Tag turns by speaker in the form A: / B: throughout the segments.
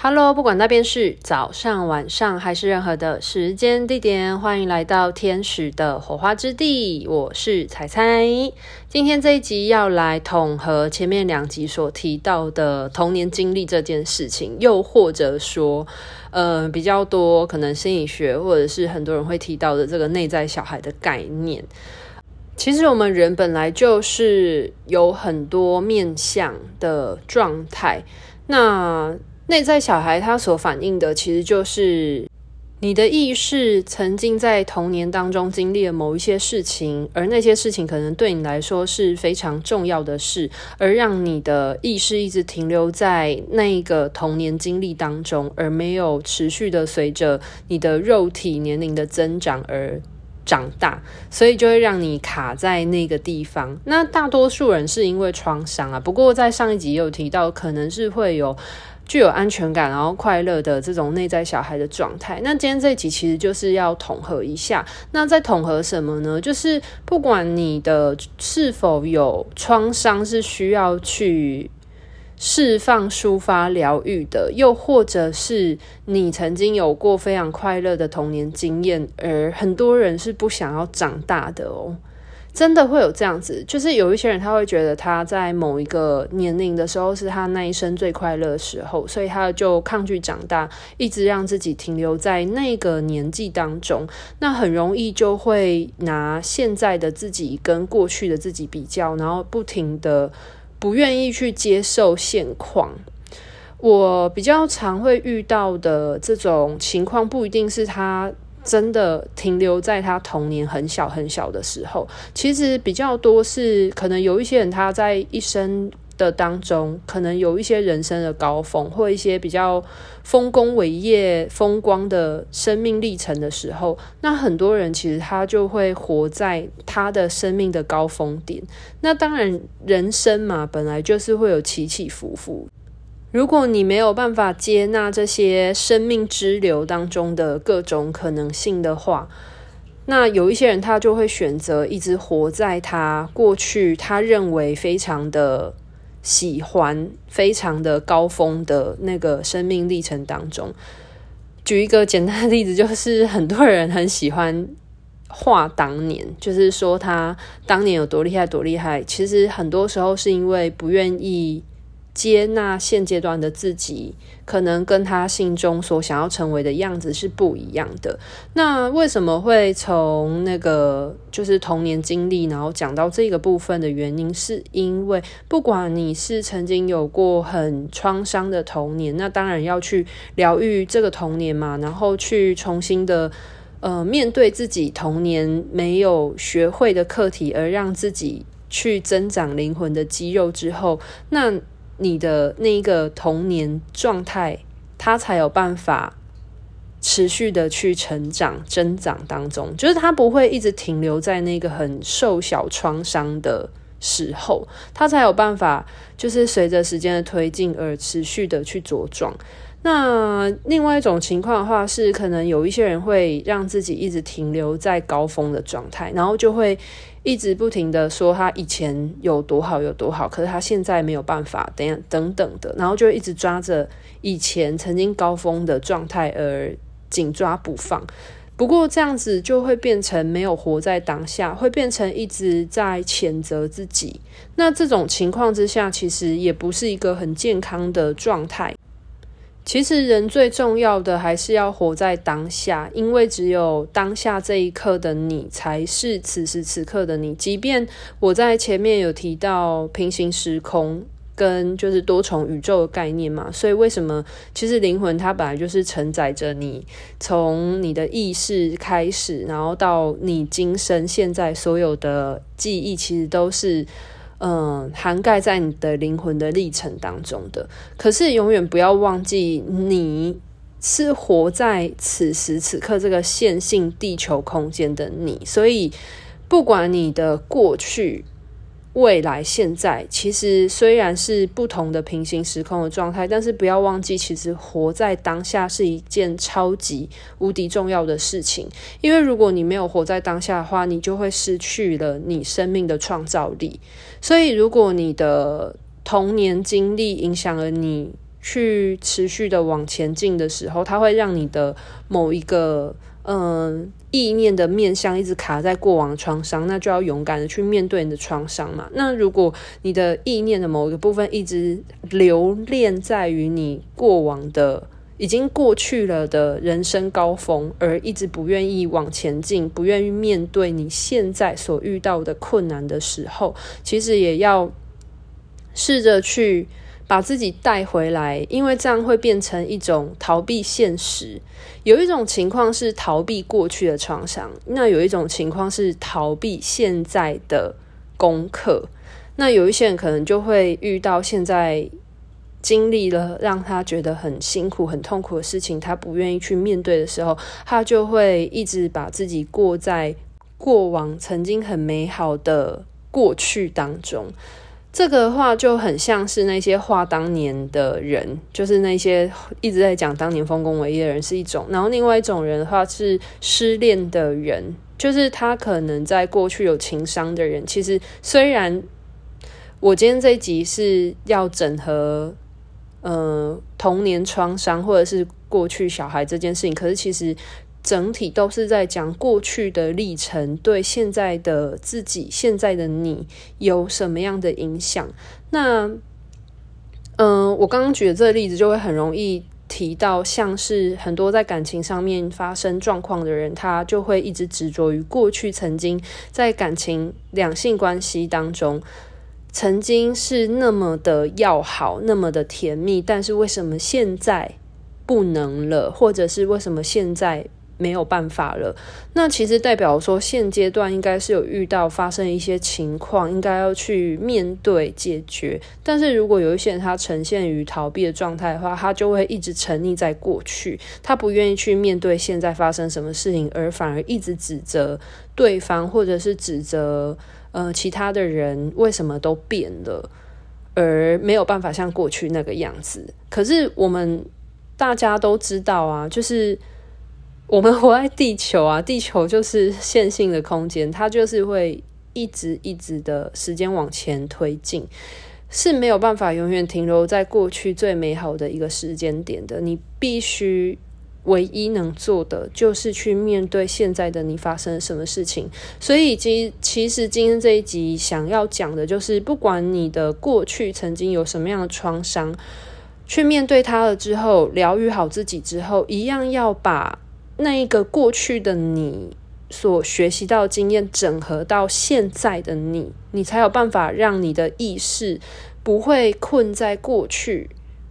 A: Hello，不管那边是早上、晚上还是任何的时间地点，欢迎来到天使的火花之地。我是彩彩，今天这一集要来统合前面两集所提到的童年经历这件事情，又或者说，呃，比较多可能心理学或者是很多人会提到的这个内在小孩的概念。其实我们人本来就是有很多面向的状态，那。内在小孩他所反映的，其实就是你的意识曾经在童年当中经历了某一些事情，而那些事情可能对你来说是非常重要的事，而让你的意识一直停留在那个童年经历当中，而没有持续的随着你的肉体年龄的增长而长大，所以就会让你卡在那个地方。那大多数人是因为创伤啊，不过在上一集也有提到，可能是会有。具有安全感，然后快乐的这种内在小孩的状态。那今天这一集其实就是要统合一下。那在统合什么呢？就是不管你的是否有创伤，是需要去释放、抒发、疗愈的，又或者是你曾经有过非常快乐的童年经验，而很多人是不想要长大的哦。真的会有这样子，就是有一些人他会觉得他在某一个年龄的时候是他那一生最快乐的时候，所以他就抗拒长大，一直让自己停留在那个年纪当中。那很容易就会拿现在的自己跟过去的自己比较，然后不停的不愿意去接受现况。我比较常会遇到的这种情况，不一定是他。真的停留在他童年很小很小的时候，其实比较多是可能有一些人他在一生的当中，可能有一些人生的高峰，或一些比较丰功伟业、风光的生命历程的时候，那很多人其实他就会活在他的生命的高峰点。那当然，人生嘛，本来就是会有起起伏伏。如果你没有办法接纳这些生命之流当中的各种可能性的话，那有一些人他就会选择一直活在他过去他认为非常的喜欢、非常的高峰的那个生命历程当中。举一个简单的例子，就是很多人很喜欢画当年，就是说他当年有多厉害、多厉害。其实很多时候是因为不愿意。接纳现阶段的自己，可能跟他心中所想要成为的样子是不一样的。那为什么会从那个就是童年经历，然后讲到这个部分的原因，是因为不管你是曾经有过很创伤的童年，那当然要去疗愈这个童年嘛，然后去重新的呃面对自己童年没有学会的课题，而让自己去增长灵魂的肌肉之后，那。你的那个童年状态，他才有办法持续的去成长、增长当中，就是他不会一直停留在那个很瘦小创伤的时候，他才有办法，就是随着时间的推进而持续的去茁壮。那另外一种情况的话，是可能有一些人会让自己一直停留在高峰的状态，然后就会。一直不停的说他以前有多好有多好，可是他现在没有办法，等等等等的，然后就一直抓着以前曾经高峰的状态而紧抓不放。不过这样子就会变成没有活在当下，会变成一直在谴责自己。那这种情况之下，其实也不是一个很健康的状态。其实人最重要的还是要活在当下，因为只有当下这一刻的你才是此时此刻的你。即便我在前面有提到平行时空跟就是多重宇宙的概念嘛，所以为什么其实灵魂它本来就是承载着你从你的意识开始，然后到你今生现在所有的记忆，其实都是。嗯，涵盖在你的灵魂的历程当中的。可是永远不要忘记，你是活在此时此刻这个线性地球空间的你。所以，不管你的过去。未来、现在，其实虽然是不同的平行时空的状态，但是不要忘记，其实活在当下是一件超级无敌重要的事情。因为如果你没有活在当下的话，你就会失去了你生命的创造力。所以，如果你的童年经历影响了你去持续的往前进的时候，它会让你的某一个嗯、意念的面向一直卡在过往的创伤，那就要勇敢的去面对你的创伤嘛。那如果你的意念的某一个部分一直留恋在于你过往的。已经过去了的人生高峰，而一直不愿意往前进，不愿意面对你现在所遇到的困难的时候，其实也要试着去把自己带回来，因为这样会变成一种逃避现实。有一种情况是逃避过去的创伤，那有一种情况是逃避现在的功课。那有一些人可能就会遇到现在。经历了让他觉得很辛苦、很痛苦的事情，他不愿意去面对的时候，他就会一直把自己过在过往曾经很美好的过去当中。这个话就很像是那些话当年的人，就是那些一直在讲当年丰功伟业的人是一种，然后另外一种人的话是失恋的人，就是他可能在过去有情伤的人。其实虽然我今天这一集是要整合。呃，童年创伤或者是过去小孩这件事情，可是其实整体都是在讲过去的历程对现在的自己、现在的你有什么样的影响。那，嗯、我刚刚举的这个例子就会很容易提到，像是很多在感情上面发生状况的人，他就会一直执着于过去曾经在感情两性关系当中。曾经是那么的要好，那么的甜蜜，但是为什么现在不能了？或者是为什么现在没有办法了？那其实代表说，现阶段应该是有遇到发生一些情况，应该要去面对解决。但是如果有一些人他呈现于逃避的状态的话，他就会一直沉溺在过去，他不愿意去面对现在发生什么事情，而反而一直指责对方，或者是指责。呃，其他的人为什么都变了，而没有办法像过去那个样子？可是我们大家都知道啊，就是我们活在地球啊，地球就是线性的空间，它就是会一直一直的时间往前推进，是没有办法永远停留在过去最美好的一个时间点的。你必须。唯一能做的就是去面对现在的你发生了什么事情，所以其其实今天这一集想要讲的就是，不管你的过去曾经有什么样的创伤，去面对它了之后，疗愈好自己之后，一样要把那一个过去的你所学习到经验整合到现在的你，你才有办法让你的意识不会困在过去，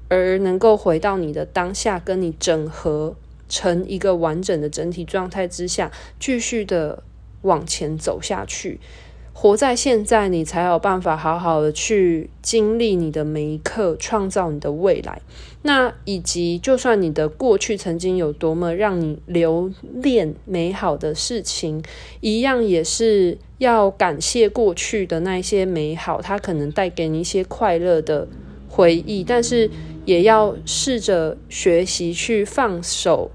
A: 而能够回到你的当下，跟你整合。成一个完整的整体状态之下，继续的往前走下去，活在现在，你才有办法好好的去经历你的每一刻，创造你的未来。那以及，就算你的过去曾经有多么让你留恋美好的事情，一样也是要感谢过去的那一些美好，它可能带给你一些快乐的回忆，但是也要试着学习去放手。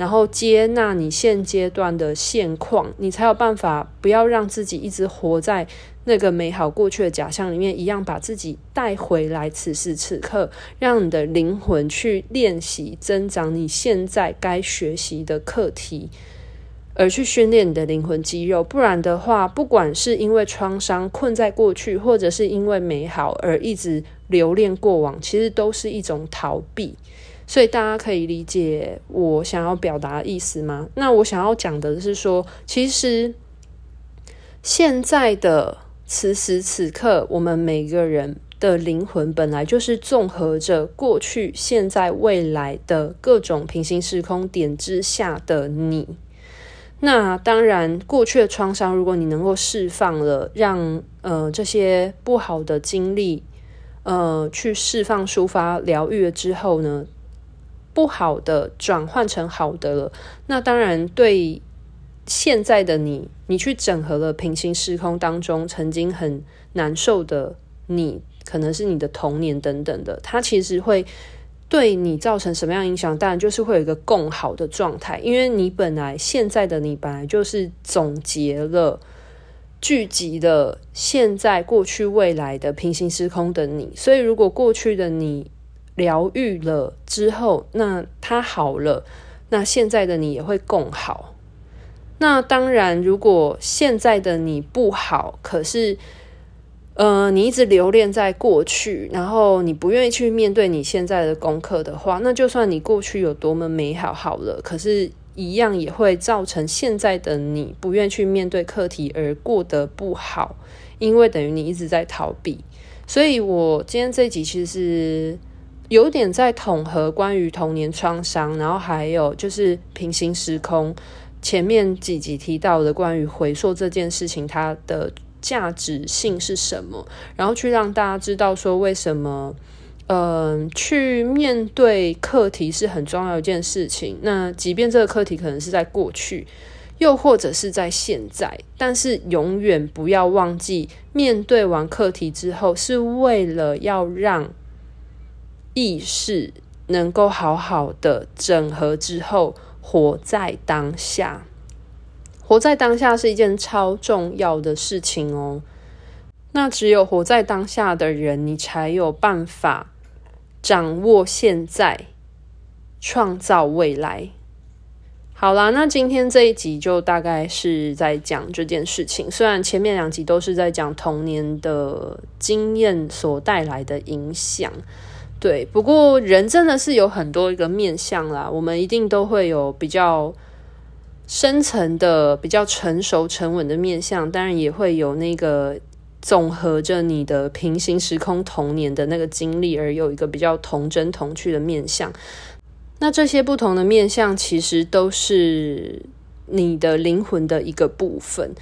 A: 然后接纳你现阶段的现况，你才有办法不要让自己一直活在那个美好过去的假象里面，一样把自己带回来。此时此刻，让你的灵魂去练习增长你现在该学习的课题，而去训练你的灵魂肌肉。不然的话，不管是因为创伤困在过去，或者是因为美好而一直留恋过往，其实都是一种逃避。所以大家可以理解我想要表达的意思吗？那我想要讲的是说，其实现在的此时此刻，我们每个人的灵魂本来就是综合着过去、现在、未来的各种平行时空点之下的你。那当然，过去的创伤，如果你能够释放了，让呃这些不好的经历呃去释放、抒发、疗愈了之后呢，不好的转换成好的了，那当然对现在的你，你去整合了平行时空当中曾经很难受的你，可能是你的童年等等的，它其实会对你造成什么样影响？当然就是会有一个更好的状态，因为你本来现在的你本来就是总结了聚集了现在、过去、未来的平行时空的你，所以如果过去的你。疗愈了之后，那他好了，那现在的你也会更好。那当然，如果现在的你不好，可是，呃，你一直留恋在过去，然后你不愿意去面对你现在的功课的话，那就算你过去有多么美好好了，可是，一样也会造成现在的你不愿意去面对课题而过得不好，因为等于你一直在逃避。所以我今天这集其实是有点在统合关于童年创伤，然后还有就是平行时空。前面几集提到的关于回溯这件事情，它的价值性是什么？然后去让大家知道说，为什么，嗯、去面对课题是很重要一件事情。那即便这个课题可能是在过去，又或者是在现在，但是永远不要忘记，面对完课题之后，是为了要让意识能够好好的整合之后。活在当下，活在当下是一件超重要的事情哦。那只有活在当下的人，你才有办法掌握现在，创造未来。好啦，那今天这一集就大概是在讲这件事情。虽然前面两集都是在讲童年的经验所带来的影响。对，不过人真的是有很多一个面相啦，我们一定都会有比较深层的、比较成熟沉稳的面相，当然也会有那个综合着你的平行时空童年的那个经历，而有一个比较童真童趣的面相。那这些不同的面相，其实都是你的灵魂的一个部分。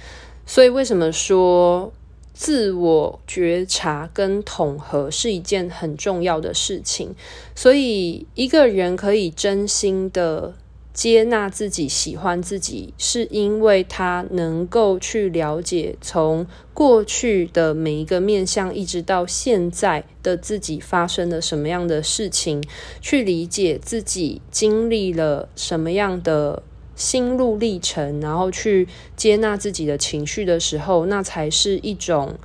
A: 所以为什么说，自我觉察跟统合是一件很重要的事情，所以一个人可以真心的接纳自己、喜欢自己，是因为他能够去了解从过去的每一个面向，一直到现在的自己发生了什么样的事情，去理解自己经历了什么样的。心路历程，然后去接纳自己的情绪的时候，那才是一种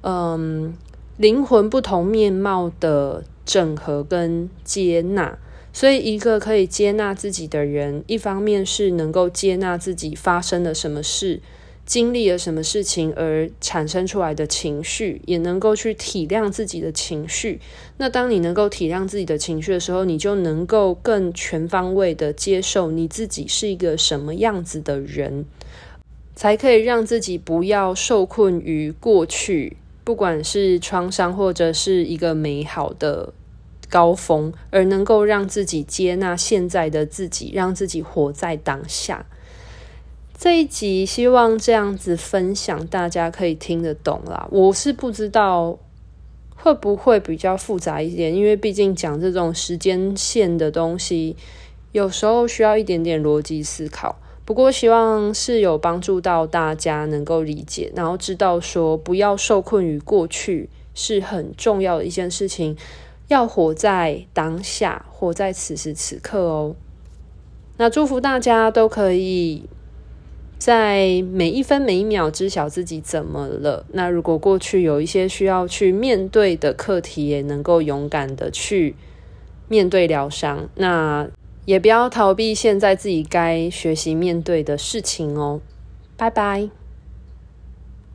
A: 嗯灵魂不同面貌的整合跟接纳。所以，一个可以接纳自己的人，一方面是能够接纳自己发生了什么事。经历了什么事情而产生出来的情绪，也能够去体谅自己的情绪。那当你能够体谅自己的情绪的时候，你就能够更全方位的接受你自己是一个什么样子的人，才可以让自己不要受困于过去，不管是创伤或者是一个美好的高峰，而能够让自己接纳现在的自己，让自己活在当下。这一集希望这样子分享，大家可以听得懂啦。我是不知道会不会比较复杂一点，因为毕竟讲这种时间线的东西，有时候需要一点点逻辑思考。不过希望是有帮助到大家能够理解，然后知道说不要受困于过去是很重要的一件事情，要活在当下，活在此时此刻哦。那祝福大家都可以。在每一分每一秒知晓自己怎么了。那如果过去有一些需要去面对的课题，也能够勇敢的去面对疗伤。那也不要逃避现在自己该学习面对的事情哦。拜拜。